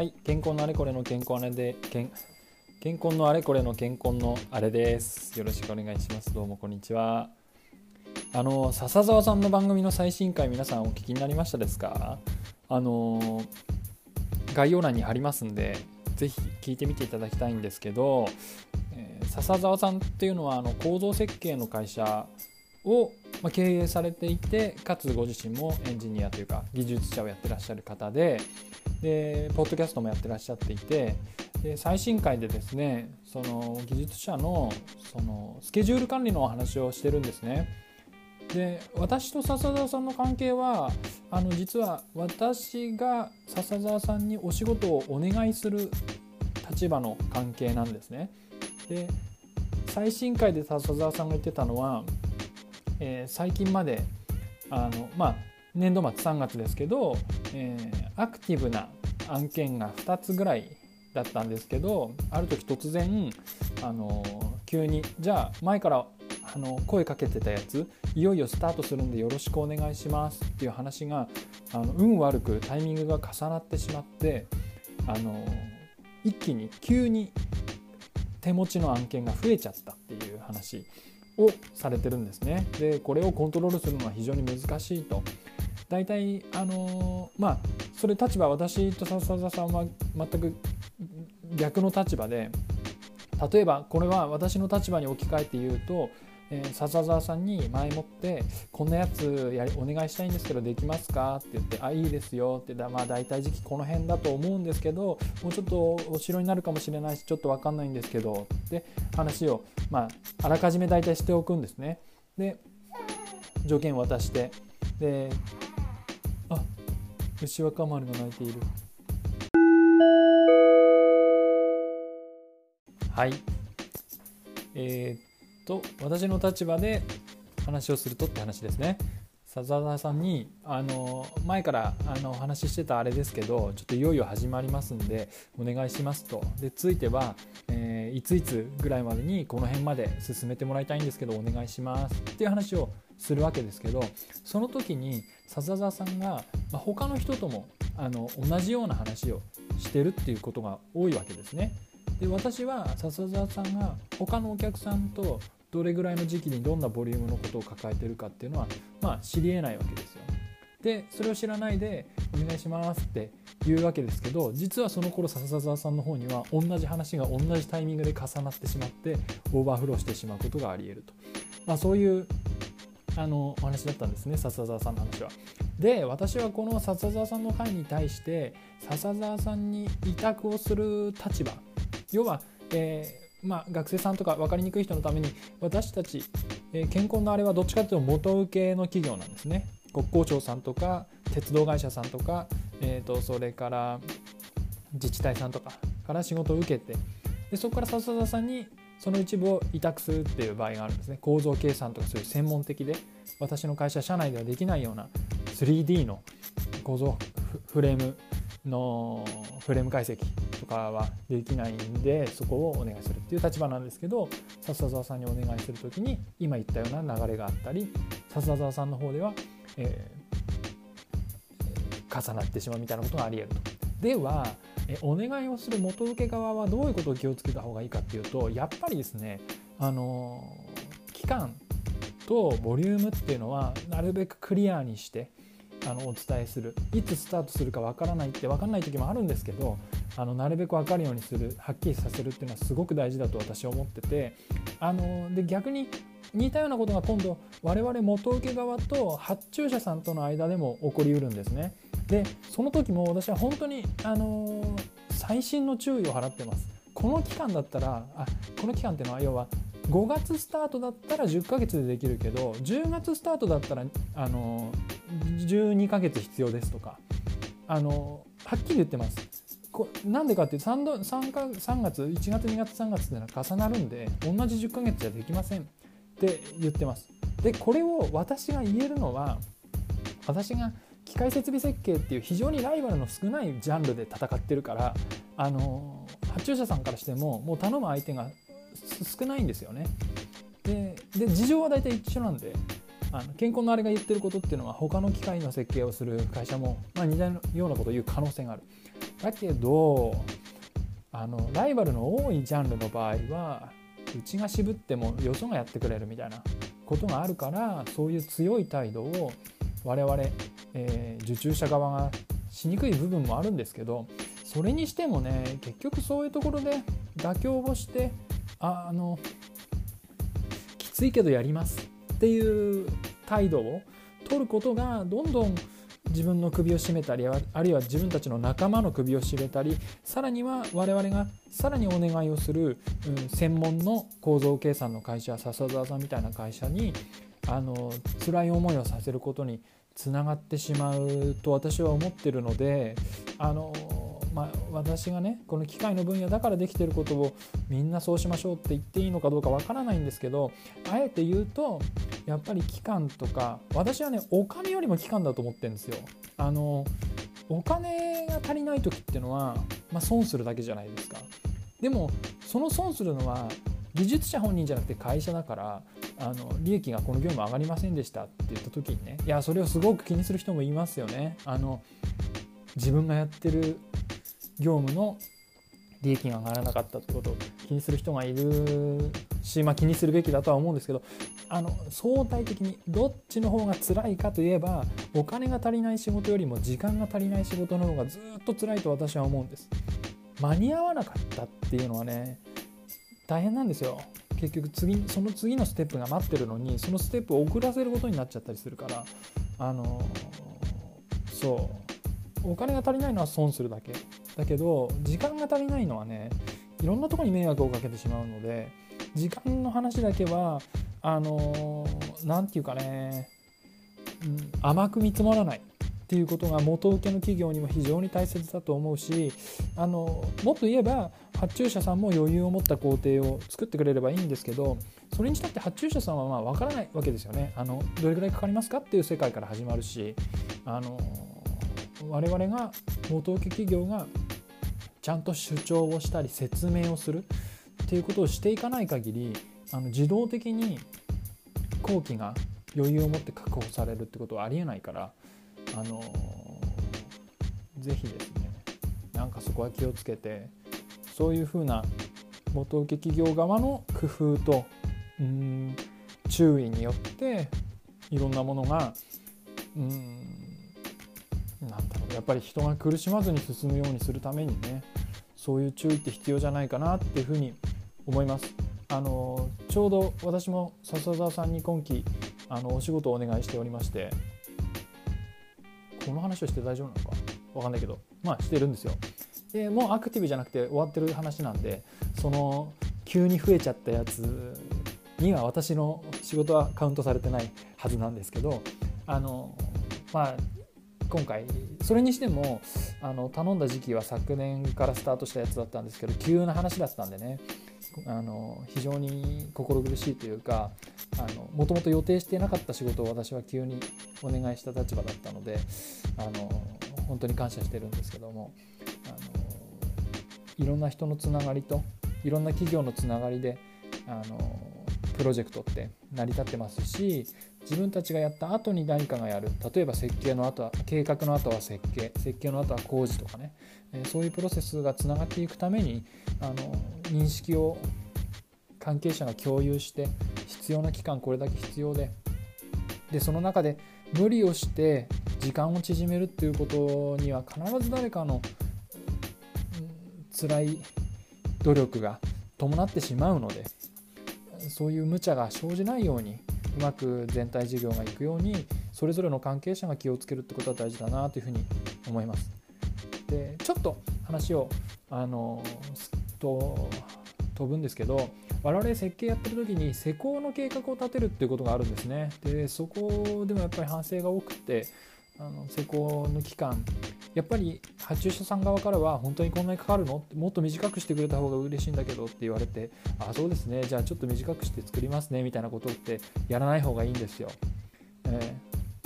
はい、健康のあれこれの健康あれで健健康のあれこれの健康のあれです。よろしくお願いします。どうもこんにちは。あの笹沢さんの番組の最新回皆さんお聞きになりましたですか？あの概要欄に貼りますんでぜひ聞いてみていただきたいんですけど、えー笹沢さんっていうのはあの構造設計の会社を、まあ、経営されていてかつご自身もエンジニアというか技術者をやってらっしゃる方ででポッドキャストもやってらっしゃっていてで最新回でですねその技術者のそのスケジュール管理のお話をしてるんですね。で私と笹沢さんの関係はあの実は私が笹沢さんにお仕事をお願いする立場の関係なんですね。で最新回で笹沢さんが言ってたのは、えー最近まであのまあ年度末3月ですけど、えーアクティブな案件が2つぐらいだったんですけどある時突然あの急に「じゃあ前からあの声かけてたやついよいよスタートするんでよろしくお願いします」っていう話があの運悪くタイミングが重なってしまってあの一気に急に手持ちの案件が増えちゃったっていう話。をされてるんですね。でこれをコントロールするのは非常に難しいと。大体あのまあそれ立場私と笹田さんは全く逆の立場で例えばこれは私の立場に置き換えて言うと、えー笹沢さんに前もって「こんなやつやお願いしたいんですけどできますか?」って言って「あいいですよ」って言ったらまあ大体時期この辺だと思うんですけどもうちょっとお城になるかもしれないしちょっと分かんないんですけどって話をまああらかじめ大体しておくんですね。で条件を渡してであ牛若丸が鳴いている。はい。えーっと私の立場で話をするとって話ですね。笹田さんにあの前からあのお話ししてたあれですけどちょっといよいよ始まりますんでお願いしますとでついては、えーいついつぐらいまでにこの辺まで進めてもらいたいんですけどお願いしますっていう話をするわけですけどその時に笹澤さんが、まあ、他の人ともあの同じような話をしてるっていうことが多いわけですね。で私は笹澤さんが他のお客さんとどれぐらいの時期にどんなボリュームのことを抱えてるかっていうのは、まあ、知りえないわけですよ。でそれを知らないで「お願いします」って言うわけですけど実はその頃笹澤さんの方には同じ話が同じタイミングで重なってしまってオーバーフローしてしまうことがありえると、まあ、そういうあのお話だったんですね笹澤さんの話は。で私はこの笹澤さんの会に対して笹澤さんに委託をする立場要は、えーまあ、学生さんとか分かりにくい人のために私たち、えー健康のあれはどっちかというと元請けの企業なんですね。国交省さんとか鉄道会社さんとか、えー、とそれから自治体さんとかから仕事を受けてでそこから笹田さんにその一部を委託するっていう場合があるんですね構造計算とかそういう専門的で私の会社社内ではできないような 3D の構造フレームのフレーム解析とかはできないんでそこをお願いするっていう立場なんですけど笹澤さんにお願いする時に今言ったような流れがあったり笹澤さんの方では、えー重なってしまうみたいなことがありえると。ではえお願いをする元請け側はどういうことを気をつけた方がいいかっていうとやっぱりですねあの期間とボリュームっていうのはなるべくクリアにしてあのお伝えするいつスタートするかわからないって分かんない時もあるんですけどあのなるべく分かるようにするはっきりさせるっていうのはすごく大事だと私は思っててあので逆に似たようなことが今度我々元請け側と発注者さんとの間でも起こりうるんですね。でその時も私は本当にあの細心の注意を払ってます。この期間だったらあこの期間っていうのは要は5月スタートだったら10ヶ月でできるけど10月スタートだったらあの12ヶ月必要ですとかあのはっきり言ってます。こなんでかっていうと 3, 度 3, か3月1月2月3月っていうのは重なるんで同じ10ヶ月じゃできませんって言ってます。でこれを私が言えるのは私が機械設備設計っていう非常にライバルの少ないジャンルで戦ってるからあの発注者さんからしてももう頼む相手が少ないんですよね。でで事情は大体一緒なんであの健康のあれが言ってることっていうのは他の機械の設計をする会社も、まあ、似たようなことを言う可能性がある。だけどあのライバルの多いジャンルの場合はうちが渋ってもよそがやってくれるみたいなことがあるからそういう強い態度を我々、えー、受注者側がしにくい部分もあるんですけどそれにしてもね結局そういうところで妥協をしてああのきついけどやりますっていう態度を取ることがどんどん自分の首を絞めたりあるいは自分たちの仲間の首を絞めたりさらには我々がさらにお願いをする、うん、専門の構造計算の会社笹澤さんみたいな会社にあの辛い思いをさせることにつながってしまうと私は思ってるのであのまあ、私がねこの機械の分野だからできてることをみんなそうしましょうって言っていいのかどうかわからないんですけどあえて言うとやっぱり期間とか私はねお金よりも期間だと思ってるんですよ。あのお金が足りない時っていうのは、まあ、損するだけじゃないですか。でもその損するのは技術者本人じゃなくて会社だからあの利益がこの業務上がりませんでしたって言った時にねいやそれをすごく気にする人もいますよね。あの自分がやってる業務の利益が上がらなかったってことを気にする人がいるし、まあ、気にするべきだとは思うんですけどあの相対的にどっちの方が辛いかといえばお金が足りない仕事よりも時間が足りない仕事の方がずっと辛いと私は思うんです。間に合わなかったっていうのはね大変なんですよ。結局次その次のステップが待ってるのにそのステップを遅らせることになっちゃったりするからあのそう。お金が足りないのは損するだけ。だけど時間が足りないのはねいろんなとこに迷惑をかけてしまうので時間の話だけはあの何て言うかね、甘く見積もらないっていうことが元請けの企業にも非常に大切だと思うしあのもっと言えば発注者さんも余裕を持った工程を作ってくれればいいんですけどそれにしたって発注者さんはまあ分からないわけですよね。あのどれぐらいかかりますかっていう世界から始まるしあの我々が元請け企業がちゃんと主張をしたり説明をするっていうことをしていかない限りあの自動的に工期が余裕を持って確保されるってことはありえないからあのぜひですねなんかそこは気をつけてそういうふうな元請け企業側の工夫とうん注意によっていろんなものがうんやっぱり人が苦しまずに進むようにするためにねそういう注意って必要じゃないかなっていうふうに思います。あのちょうど私も笹澤さんに今期あのお仕事をお願いしておりましてこの話をして大丈夫なのか？分かんないけどまあしてるんですよ。でもうアクティブじゃなくて終わってる話なんでその急に増えちゃったやつには私の仕事はカウントされてないはずなんですけどあのまあ今回。それにしてもあの頼んだ時期は昨年からスタートしたやつだったんですけど急な話だったんでねあの非常に心苦しいというかもともと予定していなかった仕事を私は急にお願いした立場だったのであの本当に感謝してるんですけどもあのいろんな人のつながりといろんな企業のつながりであのプロジェクトって成り立ってますし自分たちがやった後に何かがやる。例えば設計の後は計画の後は設計。設計の後は工事とかね、えそういうプロセスがつながっていくためにあの認識を関係者が共有して必要な期間これだけ必要で。でその中で無理をして時間を縮めるっていうことには必ず誰かの、辛い努力が伴ってしまうのでそういう無茶が生じないようにうまく全体事業がいくようにそれぞれの関係者が気をつけるってことは大事だなというふうに思います。でちょっと話をあのと飛ぶんですけど我々設計やってる時に施工の計画を立てるっていうことがあるんですね。でそこでもやっぱり反省が多くてあの施工の期間やっぱり発注者さん側からは本当にこんなにかかるの？ってもっと短くしてくれた方が嬉しいんだけどって言われてあそうですね。じゃあちょっと短くして作りますねみたいなことってやらない方がいいんですよ。え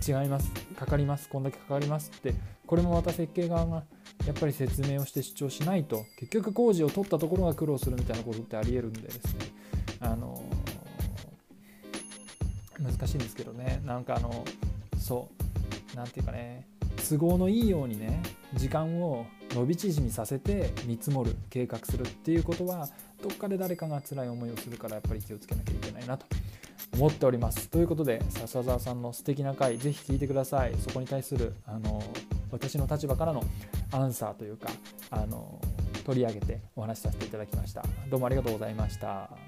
ー、違います。かかります。こんだけかかりますって。これもまた設計側がやっぱり説明をして主張しないと結局工事を取ったところが苦労するみたいなことってありえるんでですね。あの難しいんですけどね。なんかあのそう。何て言うかね。都合のいいようにね時間を伸び縮みさせて見積もる計画するっていうことはどっかで誰かが辛い思いをするからやっぱり気をつけなきゃいけないなと思っております。ということで笹澤さんの素敵な回ぜひ聞いてください。そこに対するあの私の立場からのアンサーというかあの取り上げてお話しさせていただきました。どうもありがとうございました。